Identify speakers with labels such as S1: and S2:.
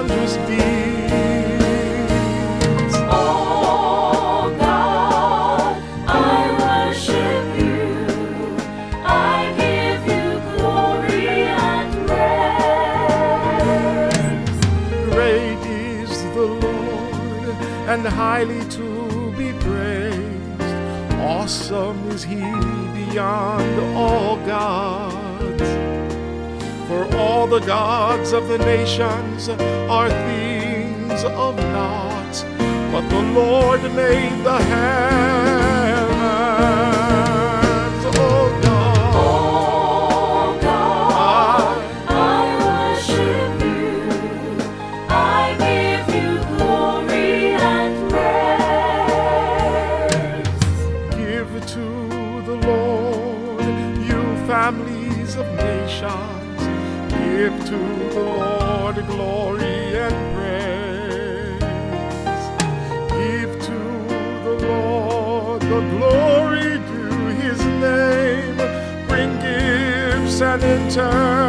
S1: wondrous.
S2: Oh God, I worship you. I give you glory and praise.
S1: Great is the Lord, and highly to be praised. Awesome is he beyond all gods. The gods of the nations are things of naught, but the Lord made the heavens. Oh God,
S2: Oh God,
S1: I
S2: I worship you. I give you glory and praise.
S1: Give to the Lord, you families of nations. Give to the Lord glory and praise. Give to the Lord the glory due his name. Bring gifts and enter